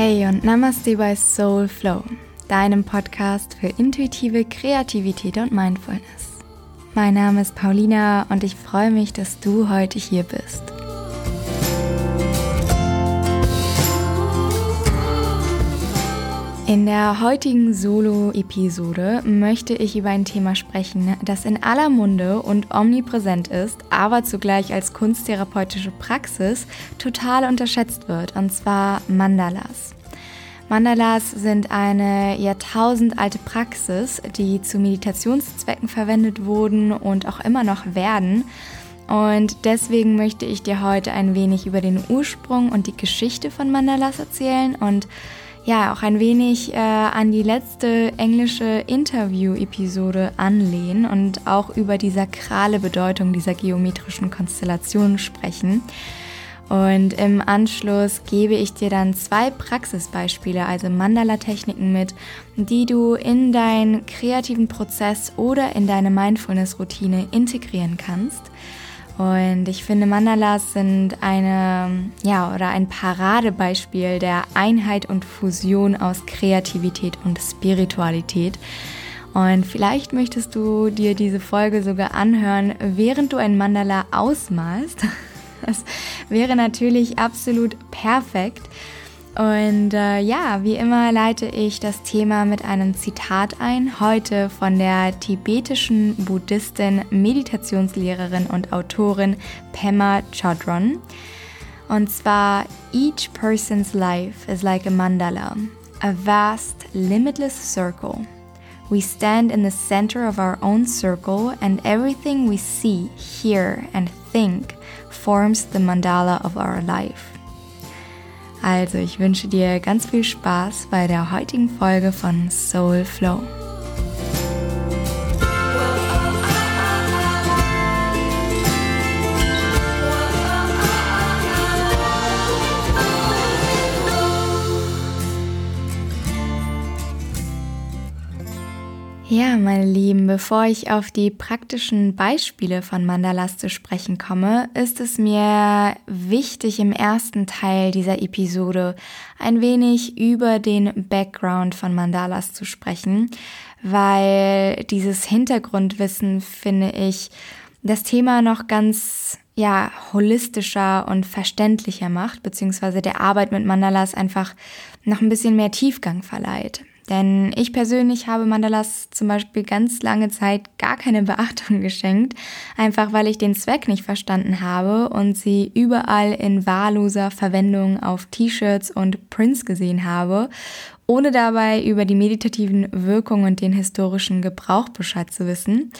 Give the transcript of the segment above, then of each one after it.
Hey und Namaste bei Soul Flow, deinem Podcast für intuitive Kreativität und Mindfulness. Mein Name ist Paulina und ich freue mich, dass du heute hier bist. In der heutigen Solo-Episode möchte ich über ein Thema sprechen, das in aller Munde und omnipräsent ist, aber zugleich als kunsttherapeutische Praxis total unterschätzt wird, und zwar Mandalas. Mandalas sind eine jahrtausendalte Praxis, die zu Meditationszwecken verwendet wurden und auch immer noch werden. Und deswegen möchte ich dir heute ein wenig über den Ursprung und die Geschichte von Mandalas erzählen und ja auch ein wenig äh, an die letzte englische Interview-Episode anlehnen und auch über die sakrale Bedeutung dieser geometrischen Konstellationen sprechen. Und im Anschluss gebe ich dir dann zwei Praxisbeispiele, also Mandala-Techniken mit, die du in deinen kreativen Prozess oder in deine Mindfulness-Routine integrieren kannst. Und ich finde, Mandalas sind eine, ja, oder ein Paradebeispiel der Einheit und Fusion aus Kreativität und Spiritualität. Und vielleicht möchtest du dir diese Folge sogar anhören, während du ein Mandala ausmalst. Das wäre natürlich absolut perfekt. Und äh, ja, wie immer leite ich das Thema mit einem Zitat ein, heute von der tibetischen Buddhistin, Meditationslehrerin und Autorin Pema Chodron. Und zwar, each person's life is like a mandala, a vast, limitless circle. We stand in the center of our own circle, and everything we see, hear, and think forms the mandala of our life. Also, ich wünsche dir ganz viel Spaß bei der heutigen Folge von Soul Flow. Ja, meine Lieben, bevor ich auf die praktischen Beispiele von Mandalas zu sprechen komme, ist es mir wichtig, im ersten Teil dieser Episode ein wenig über den Background von Mandalas zu sprechen, weil dieses Hintergrundwissen, finde ich, das Thema noch ganz ja, holistischer und verständlicher macht, beziehungsweise der Arbeit mit Mandalas einfach noch ein bisschen mehr Tiefgang verleiht. Denn ich persönlich habe Mandalas zum Beispiel ganz lange Zeit gar keine Beachtung geschenkt, einfach weil ich den Zweck nicht verstanden habe und sie überall in wahlloser Verwendung auf T-Shirts und Prints gesehen habe, ohne dabei über die meditativen Wirkungen und den historischen Gebrauch Bescheid zu wissen.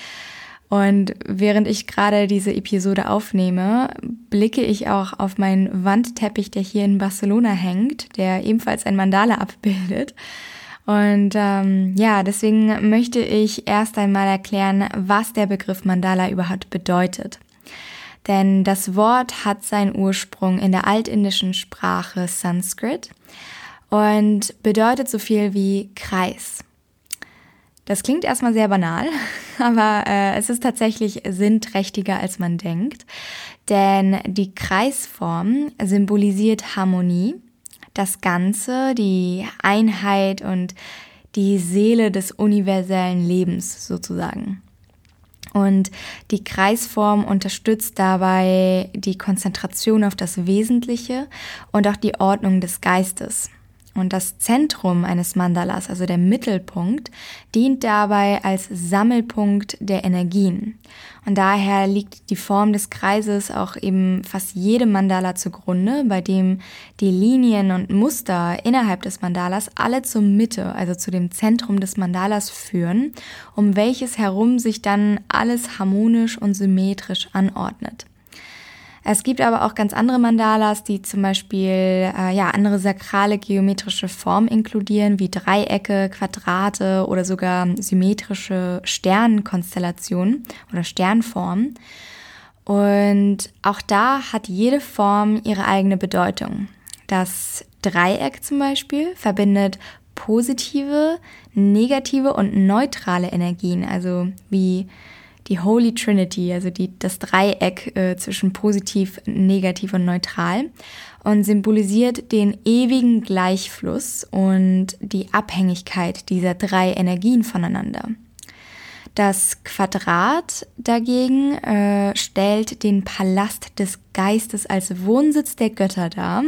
Und während ich gerade diese Episode aufnehme, blicke ich auch auf meinen Wandteppich, der hier in Barcelona hängt, der ebenfalls ein Mandala abbildet. Und ähm, ja, deswegen möchte ich erst einmal erklären, was der Begriff Mandala überhaupt bedeutet. Denn das Wort hat seinen Ursprung in der altindischen Sprache Sanskrit und bedeutet so viel wie Kreis. Das klingt erstmal sehr banal, aber äh, es ist tatsächlich sinnträchtiger, als man denkt. Denn die Kreisform symbolisiert Harmonie das Ganze, die Einheit und die Seele des universellen Lebens sozusagen. Und die Kreisform unterstützt dabei die Konzentration auf das Wesentliche und auch die Ordnung des Geistes. Und das Zentrum eines Mandalas, also der Mittelpunkt, dient dabei als Sammelpunkt der Energien. Und daher liegt die Form des Kreises auch eben fast jedem Mandala zugrunde, bei dem die Linien und Muster innerhalb des Mandalas alle zur Mitte, also zu dem Zentrum des Mandalas führen, um welches herum sich dann alles harmonisch und symmetrisch anordnet. Es gibt aber auch ganz andere Mandalas, die zum Beispiel äh, ja, andere sakrale geometrische Formen inkludieren, wie Dreiecke, Quadrate oder sogar symmetrische Sternenkonstellationen oder Sternformen. Und auch da hat jede Form ihre eigene Bedeutung. Das Dreieck zum Beispiel verbindet positive, negative und neutrale Energien, also wie die Holy Trinity, also die, das Dreieck äh, zwischen positiv, negativ und neutral und symbolisiert den ewigen Gleichfluss und die Abhängigkeit dieser drei Energien voneinander. Das Quadrat dagegen äh, stellt den Palast des Geistes als Wohnsitz der Götter dar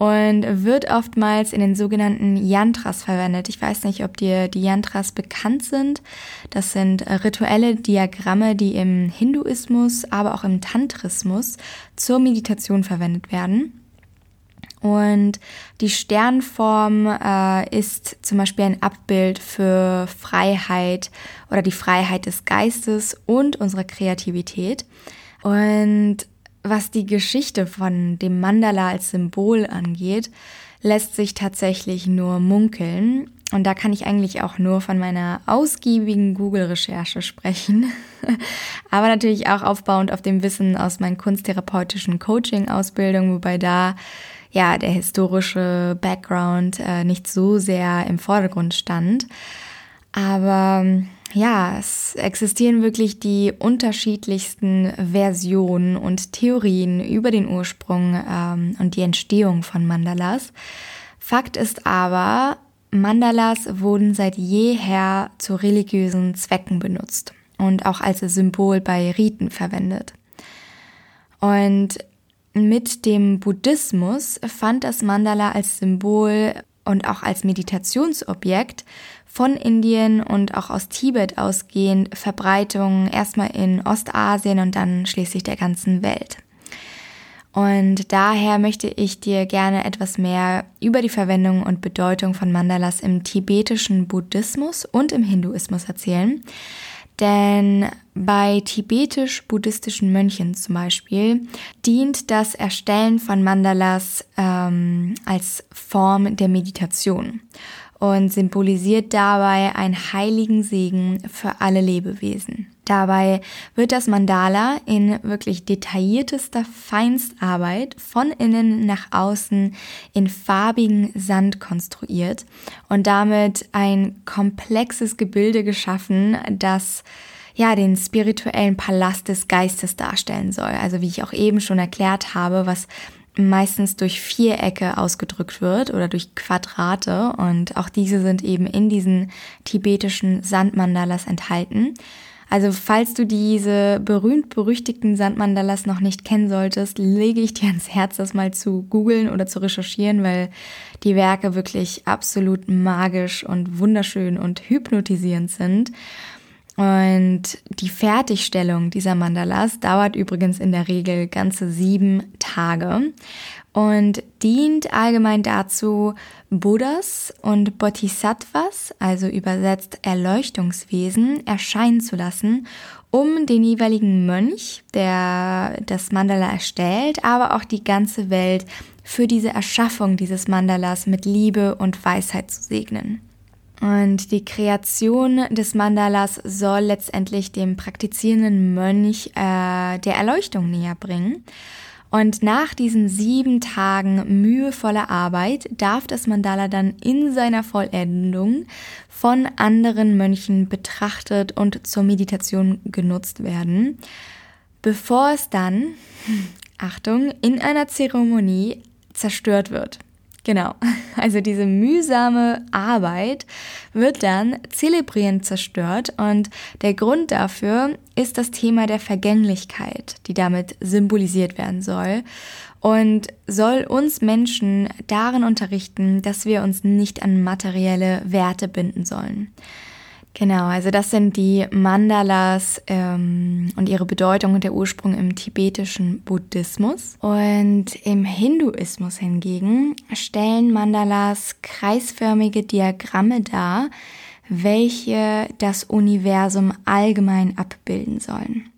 und wird oftmals in den sogenannten Yantras verwendet. Ich weiß nicht, ob dir die Yantras bekannt sind. Das sind rituelle Diagramme, die im Hinduismus, aber auch im Tantrismus zur Meditation verwendet werden. Und die Sternform äh, ist zum Beispiel ein Abbild für Freiheit oder die Freiheit des Geistes und unserer Kreativität. Und was die Geschichte von dem Mandala als Symbol angeht, lässt sich tatsächlich nur munkeln. Und da kann ich eigentlich auch nur von meiner ausgiebigen Google-Recherche sprechen. Aber natürlich auch aufbauend auf dem Wissen aus meinen kunsttherapeutischen Coaching-Ausbildungen, wobei da ja der historische Background äh, nicht so sehr im Vordergrund stand. Aber ja, es existieren wirklich die unterschiedlichsten Versionen und Theorien über den Ursprung ähm, und die Entstehung von Mandalas. Fakt ist aber, Mandalas wurden seit jeher zu religiösen Zwecken benutzt und auch als Symbol bei Riten verwendet. Und mit dem Buddhismus fand das Mandala als Symbol und auch als Meditationsobjekt von Indien und auch aus Tibet ausgehend Verbreitung erstmal in Ostasien und dann schließlich der ganzen Welt. Und daher möchte ich dir gerne etwas mehr über die Verwendung und Bedeutung von Mandalas im tibetischen Buddhismus und im Hinduismus erzählen. Denn bei tibetisch-buddhistischen Mönchen zum Beispiel dient das Erstellen von Mandalas ähm, als Form der Meditation und symbolisiert dabei einen heiligen Segen für alle Lebewesen. Dabei wird das Mandala in wirklich detailliertester Feinstarbeit von innen nach außen in farbigen Sand konstruiert und damit ein komplexes Gebilde geschaffen, das ja, den spirituellen Palast des Geistes darstellen soll. Also wie ich auch eben schon erklärt habe, was meistens durch Vierecke ausgedrückt wird oder durch Quadrate und auch diese sind eben in diesen tibetischen Sandmandalas enthalten. Also falls du diese berühmt-berüchtigten Sandmandalas noch nicht kennen solltest, lege ich dir ans Herz, das mal zu googeln oder zu recherchieren, weil die Werke wirklich absolut magisch und wunderschön und hypnotisierend sind. Und die Fertigstellung dieser Mandalas dauert übrigens in der Regel ganze sieben Tage und dient allgemein dazu, Buddhas und Bodhisattvas, also übersetzt Erleuchtungswesen, erscheinen zu lassen, um den jeweiligen Mönch, der das Mandala erstellt, aber auch die ganze Welt für diese Erschaffung dieses Mandalas mit Liebe und Weisheit zu segnen. Und die Kreation des Mandalas soll letztendlich dem praktizierenden Mönch äh, der Erleuchtung näher bringen. Und nach diesen sieben Tagen mühevoller Arbeit darf das Mandala dann in seiner Vollendung von anderen Mönchen betrachtet und zur Meditation genutzt werden, bevor es dann, Achtung, in einer Zeremonie zerstört wird. Genau, also diese mühsame Arbeit wird dann zelebrierend zerstört und der Grund dafür ist das Thema der Vergänglichkeit, die damit symbolisiert werden soll und soll uns Menschen darin unterrichten, dass wir uns nicht an materielle Werte binden sollen. Genau, also das sind die Mandalas ähm, und ihre Bedeutung und der Ursprung im tibetischen Buddhismus. Und im Hinduismus hingegen stellen Mandalas kreisförmige Diagramme dar, welche das Universum allgemein abbilden sollen.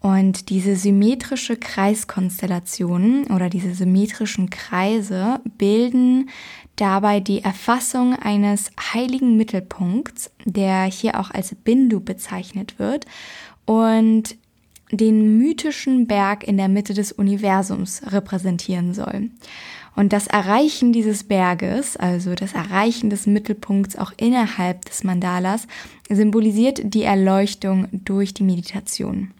Und diese symmetrische Kreiskonstellationen oder diese symmetrischen Kreise bilden dabei die Erfassung eines heiligen Mittelpunkts, der hier auch als Bindu bezeichnet wird, und den mythischen Berg in der Mitte des Universums repräsentieren soll. Und das Erreichen dieses Berges, also das Erreichen des Mittelpunkts auch innerhalb des Mandalas, symbolisiert die Erleuchtung durch die Meditation.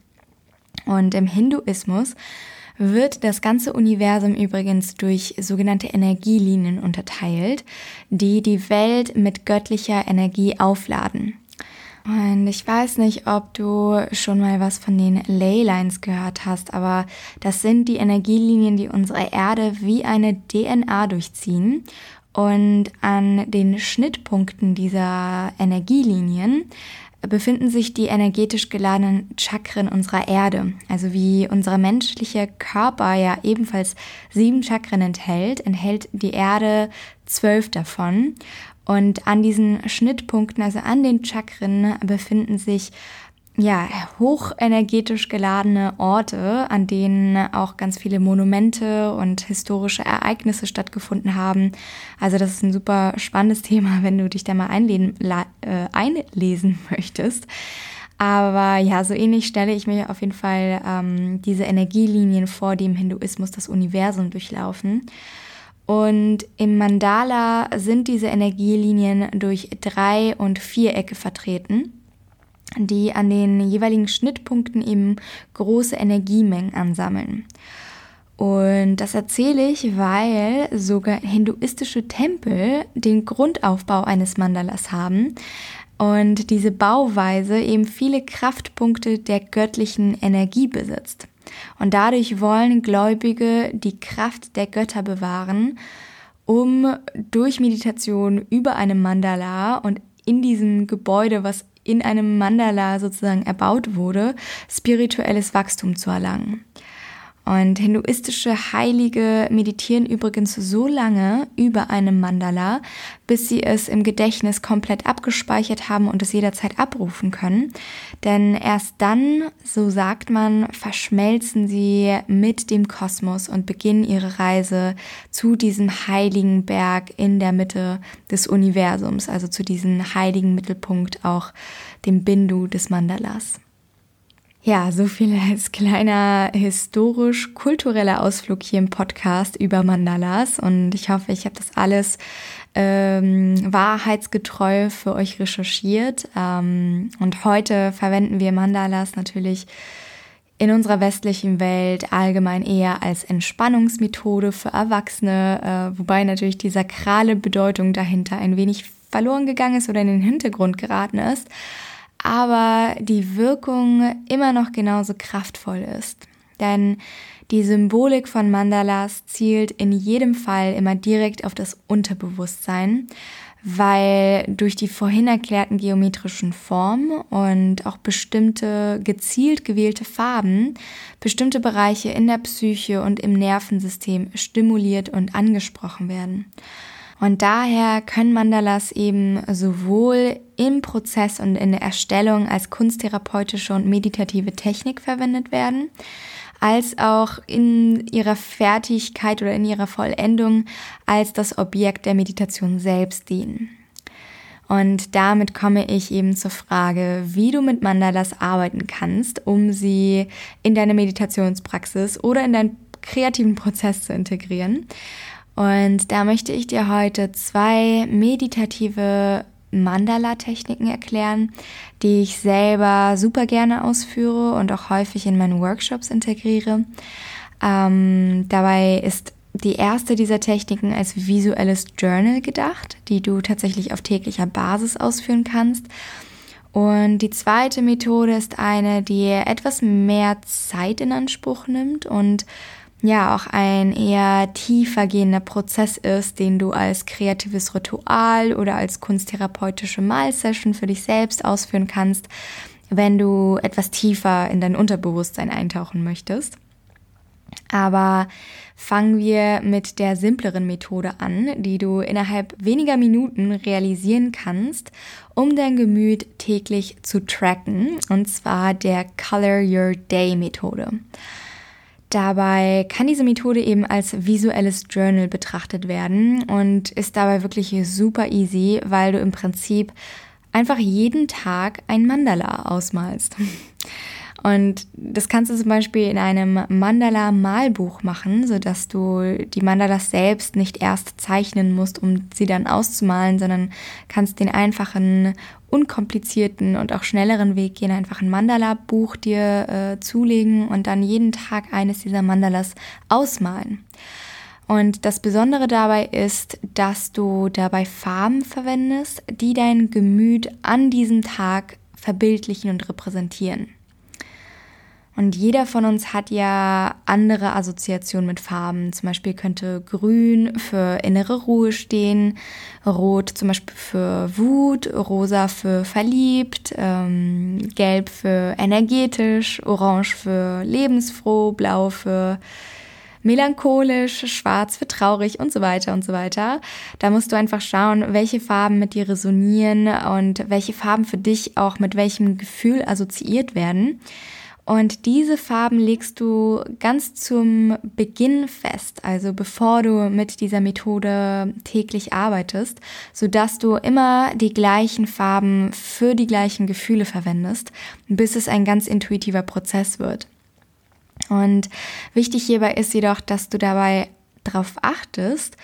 Und im Hinduismus wird das ganze Universum übrigens durch sogenannte Energielinien unterteilt, die die Welt mit göttlicher Energie aufladen. Und ich weiß nicht, ob du schon mal was von den Leylines gehört hast, aber das sind die Energielinien, die unsere Erde wie eine DNA durchziehen. Und an den Schnittpunkten dieser Energielinien befinden sich die energetisch geladenen Chakren unserer Erde. Also wie unser menschlicher Körper ja ebenfalls sieben Chakren enthält, enthält die Erde zwölf davon. Und an diesen Schnittpunkten, also an den Chakren, befinden sich ja, hochenergetisch geladene Orte, an denen auch ganz viele Monumente und historische Ereignisse stattgefunden haben. Also das ist ein super spannendes Thema, wenn du dich da mal einlesen, äh, einlesen möchtest. Aber ja, so ähnlich stelle ich mir auf jeden Fall ähm, diese Energielinien vor, die im Hinduismus das Universum durchlaufen. Und im Mandala sind diese Energielinien durch Drei- und Vierecke vertreten, die an den jeweiligen Schnittpunkten eben große Energiemengen ansammeln. Und das erzähle ich, weil sogar hinduistische Tempel den Grundaufbau eines Mandalas haben und diese Bauweise eben viele Kraftpunkte der göttlichen Energie besitzt. Und dadurch wollen Gläubige die Kraft der Götter bewahren, um durch Meditation über einem Mandala und in diesem Gebäude, was in einem Mandala sozusagen erbaut wurde, spirituelles Wachstum zu erlangen. Und hinduistische Heilige meditieren übrigens so lange über einem Mandala, bis sie es im Gedächtnis komplett abgespeichert haben und es jederzeit abrufen können. Denn erst dann, so sagt man, verschmelzen sie mit dem Kosmos und beginnen ihre Reise zu diesem heiligen Berg in der Mitte des Universums, also zu diesem heiligen Mittelpunkt, auch dem Bindu des Mandalas. Ja, so viel als kleiner historisch-kultureller Ausflug hier im Podcast über Mandalas. Und ich hoffe, ich habe das alles ähm, wahrheitsgetreu für euch recherchiert. Ähm, und heute verwenden wir Mandalas natürlich in unserer westlichen Welt allgemein eher als Entspannungsmethode für Erwachsene, äh, wobei natürlich die sakrale Bedeutung dahinter ein wenig verloren gegangen ist oder in den Hintergrund geraten ist aber die Wirkung immer noch genauso kraftvoll ist. Denn die Symbolik von Mandalas zielt in jedem Fall immer direkt auf das Unterbewusstsein, weil durch die vorhin erklärten geometrischen Formen und auch bestimmte gezielt gewählte Farben bestimmte Bereiche in der Psyche und im Nervensystem stimuliert und angesprochen werden. Und daher können Mandalas eben sowohl im Prozess und in der Erstellung als kunsttherapeutische und meditative Technik verwendet werden, als auch in ihrer Fertigkeit oder in ihrer Vollendung als das Objekt der Meditation selbst dienen. Und damit komme ich eben zur Frage, wie du mit Mandalas arbeiten kannst, um sie in deine Meditationspraxis oder in deinen kreativen Prozess zu integrieren. Und da möchte ich dir heute zwei meditative Mandala-Techniken erklären, die ich selber super gerne ausführe und auch häufig in meinen Workshops integriere. Ähm, dabei ist die erste dieser Techniken als visuelles Journal gedacht, die du tatsächlich auf täglicher Basis ausführen kannst. Und die zweite Methode ist eine, die etwas mehr Zeit in Anspruch nimmt und ja auch ein eher tiefer gehender Prozess ist, den du als kreatives Ritual oder als kunsttherapeutische Malsession für dich selbst ausführen kannst, wenn du etwas tiefer in dein Unterbewusstsein eintauchen möchtest. Aber fangen wir mit der simpleren Methode an, die du innerhalb weniger Minuten realisieren kannst, um dein Gemüt täglich zu tracken, und zwar der Color Your Day Methode. Dabei kann diese Methode eben als visuelles Journal betrachtet werden und ist dabei wirklich super easy, weil du im Prinzip einfach jeden Tag ein Mandala ausmalst. Und das kannst du zum Beispiel in einem Mandala-Malbuch machen, sodass du die Mandalas selbst nicht erst zeichnen musst, um sie dann auszumalen, sondern kannst den einfachen, unkomplizierten und auch schnelleren Weg gehen, einfach ein Mandala-Buch dir äh, zulegen und dann jeden Tag eines dieser Mandalas ausmalen. Und das Besondere dabei ist, dass du dabei Farben verwendest, die dein Gemüt an diesem Tag verbildlichen und repräsentieren. Und jeder von uns hat ja andere Assoziationen mit Farben. Zum Beispiel könnte Grün für innere Ruhe stehen, Rot zum Beispiel für Wut, Rosa für verliebt, ähm, Gelb für energetisch, Orange für lebensfroh, Blau für melancholisch, schwarz für traurig und so weiter und so weiter. Da musst du einfach schauen, welche Farben mit dir resonieren und welche Farben für dich auch mit welchem Gefühl assoziiert werden. Und diese Farben legst du ganz zum Beginn fest, also bevor du mit dieser Methode täglich arbeitest, sodass du immer die gleichen Farben für die gleichen Gefühle verwendest, bis es ein ganz intuitiver Prozess wird. Und wichtig hierbei ist jedoch, dass du dabei darauf achtest,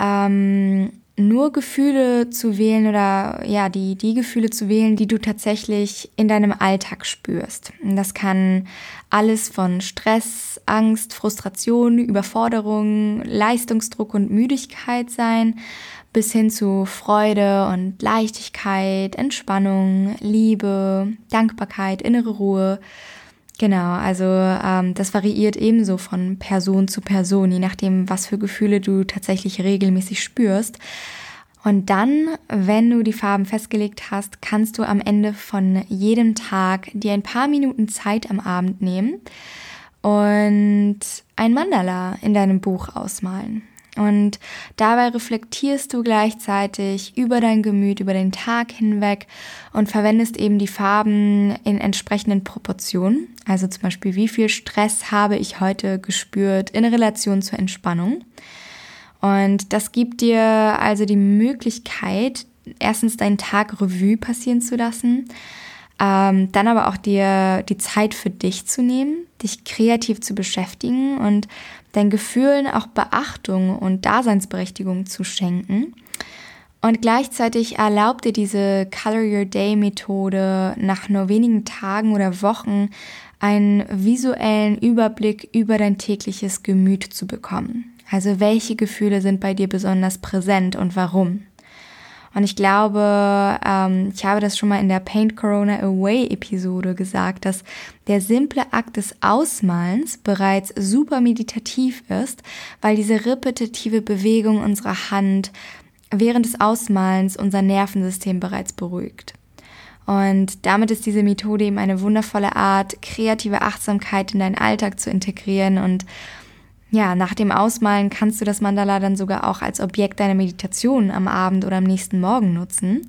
ähm, nur Gefühle zu wählen oder ja, die, die Gefühle zu wählen, die du tatsächlich in deinem Alltag spürst. das kann alles von Stress, Angst, Frustration, Überforderung, Leistungsdruck und Müdigkeit sein, bis hin zu Freude und Leichtigkeit, Entspannung, Liebe, Dankbarkeit, innere Ruhe. Genau, also ähm, das variiert ebenso von Person zu Person, je nachdem, was für Gefühle du tatsächlich regelmäßig spürst. Und dann, wenn du die Farben festgelegt hast, kannst du am Ende von jedem Tag dir ein paar Minuten Zeit am Abend nehmen und ein Mandala in deinem Buch ausmalen. Und dabei reflektierst du gleichzeitig über dein Gemüt, über den Tag hinweg und verwendest eben die Farben in entsprechenden Proportionen. Also zum Beispiel, wie viel Stress habe ich heute gespürt in Relation zur Entspannung. Und das gibt dir also die Möglichkeit, erstens deinen Tag Revue passieren zu lassen, ähm, dann aber auch dir die Zeit für dich zu nehmen, dich kreativ zu beschäftigen und deinen Gefühlen auch Beachtung und Daseinsberechtigung zu schenken. Und gleichzeitig erlaubt dir diese Color Your Day Methode nach nur wenigen Tagen oder Wochen einen visuellen Überblick über dein tägliches Gemüt zu bekommen. Also welche Gefühle sind bei dir besonders präsent und warum? Und ich glaube, ähm, ich habe das schon mal in der Paint Corona Away Episode gesagt, dass der simple Akt des Ausmalens bereits super meditativ ist, weil diese repetitive Bewegung unserer Hand während des Ausmalens unser Nervensystem bereits beruhigt. Und damit ist diese Methode eben eine wundervolle Art, kreative Achtsamkeit in deinen Alltag zu integrieren und ja, nach dem Ausmalen kannst du das Mandala dann sogar auch als Objekt deiner Meditation am Abend oder am nächsten Morgen nutzen.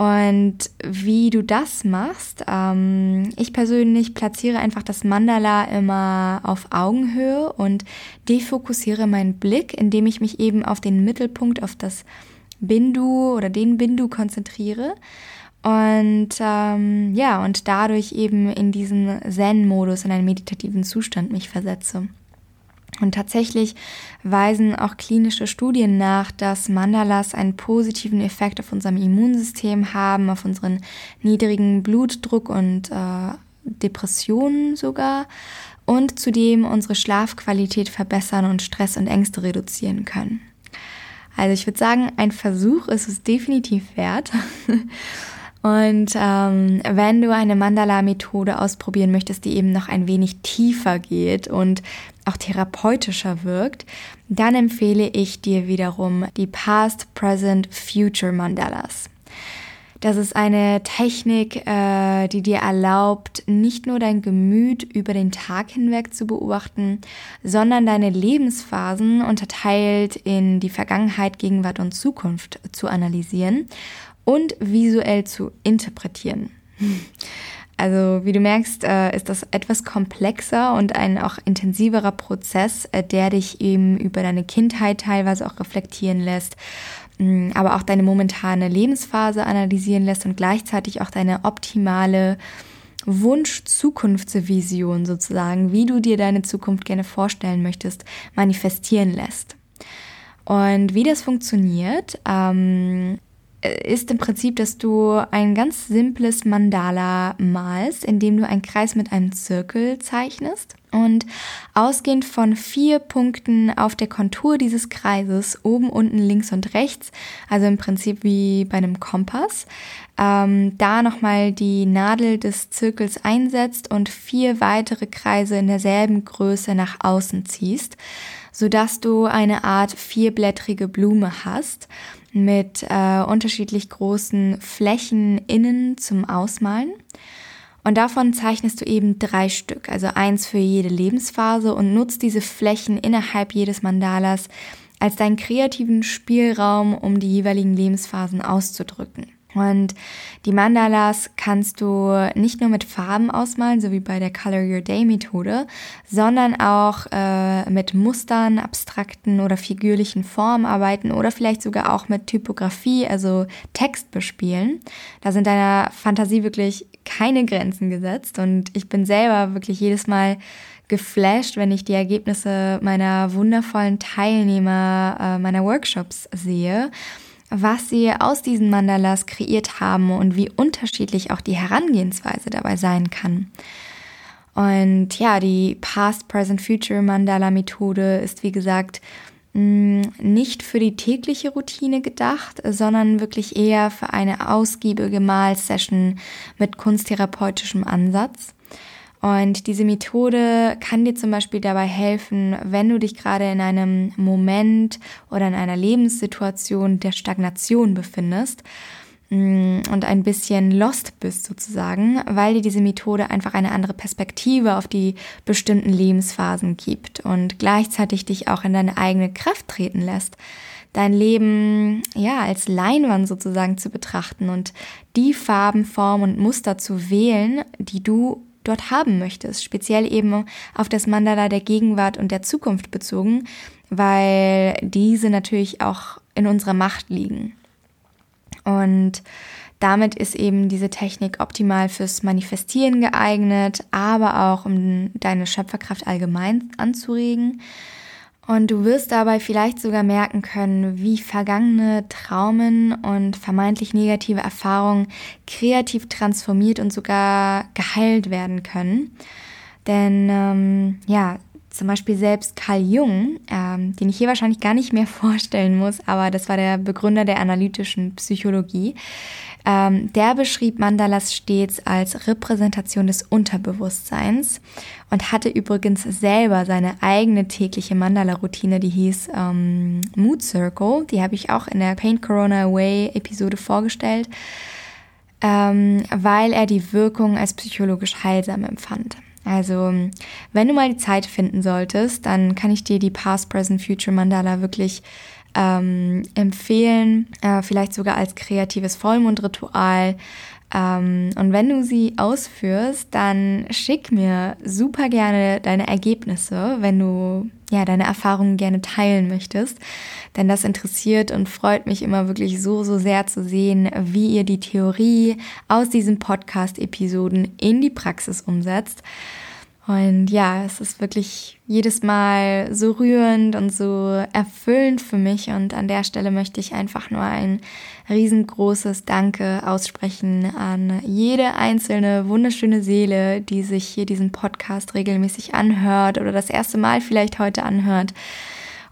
Und wie du das machst, ähm, ich persönlich platziere einfach das Mandala immer auf Augenhöhe und defokussiere meinen Blick, indem ich mich eben auf den Mittelpunkt, auf das Bindu oder den Bindu konzentriere. Und ähm, ja, und dadurch eben in diesen Zen-Modus, in einen meditativen Zustand mich versetze. Und tatsächlich weisen auch klinische Studien nach, dass Mandalas einen positiven Effekt auf unserem Immunsystem haben, auf unseren niedrigen Blutdruck und äh, Depressionen sogar und zudem unsere Schlafqualität verbessern und Stress und Ängste reduzieren können. Also ich würde sagen, ein Versuch ist es definitiv wert. Und ähm, wenn du eine Mandala-Methode ausprobieren möchtest, die eben noch ein wenig tiefer geht und auch therapeutischer wirkt, dann empfehle ich dir wiederum die Past, Present, Future Mandalas. Das ist eine Technik, äh, die dir erlaubt, nicht nur dein Gemüt über den Tag hinweg zu beobachten, sondern deine Lebensphasen unterteilt in die Vergangenheit, Gegenwart und Zukunft zu analysieren und visuell zu interpretieren. Also wie du merkst, äh, ist das etwas komplexer und ein auch intensiverer Prozess, äh, der dich eben über deine Kindheit teilweise auch reflektieren lässt, mm, aber auch deine momentane Lebensphase analysieren lässt und gleichzeitig auch deine optimale Wunsch-Zukunftsvision sozusagen, wie du dir deine Zukunft gerne vorstellen möchtest, manifestieren lässt. Und wie das funktioniert, ähm, ist im Prinzip, dass du ein ganz simples Mandala malst, indem du einen Kreis mit einem Zirkel zeichnest. Und ausgehend von vier Punkten auf der Kontur dieses Kreises, oben, unten, links und rechts, also im Prinzip wie bei einem Kompass, ähm, da nochmal die Nadel des Zirkels einsetzt und vier weitere Kreise in derselben Größe nach außen ziehst, sodass du eine Art vierblättrige Blume hast mit äh, unterschiedlich großen Flächen innen zum Ausmalen. Und davon zeichnest du eben drei Stück, also eins für jede Lebensphase und nutzt diese Flächen innerhalb jedes Mandalas als deinen kreativen Spielraum, um die jeweiligen Lebensphasen auszudrücken. Und die Mandalas kannst du nicht nur mit Farben ausmalen, so wie bei der Color Your Day Methode, sondern auch äh, mit Mustern, abstrakten oder figürlichen Formen arbeiten oder vielleicht sogar auch mit Typografie, also Text bespielen. Da sind deiner Fantasie wirklich keine Grenzen gesetzt und ich bin selber wirklich jedes Mal geflasht, wenn ich die Ergebnisse meiner wundervollen Teilnehmer äh, meiner Workshops sehe was sie aus diesen Mandalas kreiert haben und wie unterschiedlich auch die Herangehensweise dabei sein kann. Und ja, die Past, Present, Future Mandala Methode ist wie gesagt nicht für die tägliche Routine gedacht, sondern wirklich eher für eine ausgiebige Malsession mit kunsttherapeutischem Ansatz. Und diese Methode kann dir zum Beispiel dabei helfen, wenn du dich gerade in einem Moment oder in einer Lebenssituation der Stagnation befindest mm, und ein bisschen lost bist sozusagen, weil dir diese Methode einfach eine andere Perspektive auf die bestimmten Lebensphasen gibt und gleichzeitig dich auch in deine eigene Kraft treten lässt dein Leben ja als Leinwand sozusagen zu betrachten und die Farben, Formen und Muster zu wählen, die du dort haben möchtest, speziell eben auf das Mandala der Gegenwart und der Zukunft bezogen, weil diese natürlich auch in unserer Macht liegen. Und damit ist eben diese Technik optimal fürs Manifestieren geeignet, aber auch um deine Schöpferkraft allgemein anzuregen. Und du wirst dabei vielleicht sogar merken können, wie vergangene Traumen und vermeintlich negative Erfahrungen kreativ transformiert und sogar geheilt werden können. Denn ähm, ja, zum Beispiel selbst Carl Jung, ähm, den ich hier wahrscheinlich gar nicht mehr vorstellen muss, aber das war der Begründer der analytischen Psychologie, ähm, der beschrieb Mandalas stets als Repräsentation des Unterbewusstseins und hatte übrigens selber seine eigene tägliche Mandala-Routine, die hieß ähm, Mood Circle. Die habe ich auch in der Paint Corona Away Episode vorgestellt, ähm, weil er die Wirkung als psychologisch heilsam empfand. Also, wenn du mal die Zeit finden solltest, dann kann ich dir die Past, Present, Future Mandala wirklich ähm, empfehlen, äh, vielleicht sogar als kreatives Vollmondritual. Ähm, und wenn du sie ausführst, dann schick mir super gerne deine Ergebnisse, wenn du ja deine Erfahrungen gerne teilen möchtest. Denn das interessiert und freut mich immer wirklich so, so sehr zu sehen, wie ihr die Theorie aus diesen Podcast-Episoden in die Praxis umsetzt. Und ja, es ist wirklich jedes Mal so rührend und so erfüllend für mich. Und an der Stelle möchte ich einfach nur ein riesengroßes Danke aussprechen an jede einzelne wunderschöne Seele, die sich hier diesen Podcast regelmäßig anhört oder das erste Mal vielleicht heute anhört.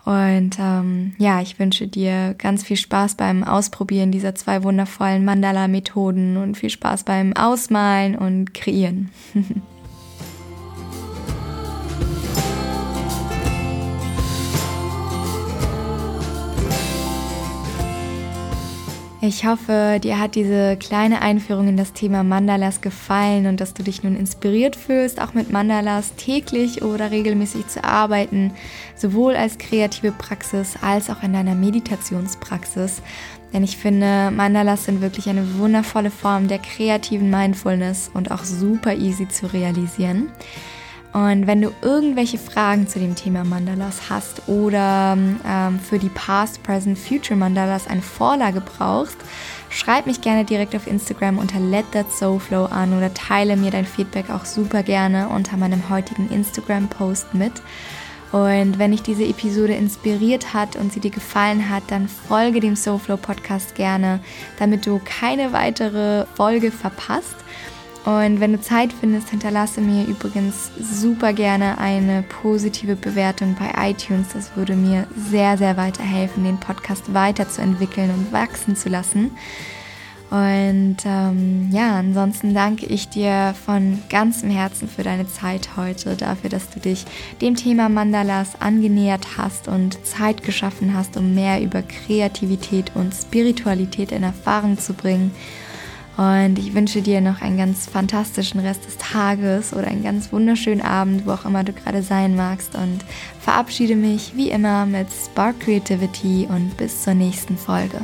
Und ähm, ja, ich wünsche dir ganz viel Spaß beim Ausprobieren dieser zwei wundervollen Mandala-Methoden und viel Spaß beim Ausmalen und Kreieren. Ich hoffe, dir hat diese kleine Einführung in das Thema Mandalas gefallen und dass du dich nun inspiriert fühlst, auch mit Mandalas täglich oder regelmäßig zu arbeiten, sowohl als kreative Praxis als auch in deiner Meditationspraxis. Denn ich finde, Mandalas sind wirklich eine wundervolle Form der kreativen Mindfulness und auch super easy zu realisieren. Und wenn du irgendwelche Fragen zu dem Thema Mandalas hast oder ähm, für die Past, Present, Future Mandalas eine Vorlage brauchst, schreib mich gerne direkt auf Instagram unter Let That Soul Flow an oder teile mir dein Feedback auch super gerne unter meinem heutigen Instagram-Post mit. Und wenn dich diese Episode inspiriert hat und sie dir gefallen hat, dann folge dem Soulflow Podcast gerne, damit du keine weitere Folge verpasst. Und wenn du Zeit findest, hinterlasse mir übrigens super gerne eine positive Bewertung bei iTunes. Das würde mir sehr, sehr weiterhelfen, den Podcast weiterzuentwickeln und wachsen zu lassen. Und ähm, ja, ansonsten danke ich dir von ganzem Herzen für deine Zeit heute, dafür, dass du dich dem Thema Mandalas angenähert hast und Zeit geschaffen hast, um mehr über Kreativität und Spiritualität in Erfahrung zu bringen. Und ich wünsche dir noch einen ganz fantastischen Rest des Tages oder einen ganz wunderschönen Abend, wo auch immer du gerade sein magst. Und verabschiede mich wie immer mit Spark Creativity und bis zur nächsten Folge.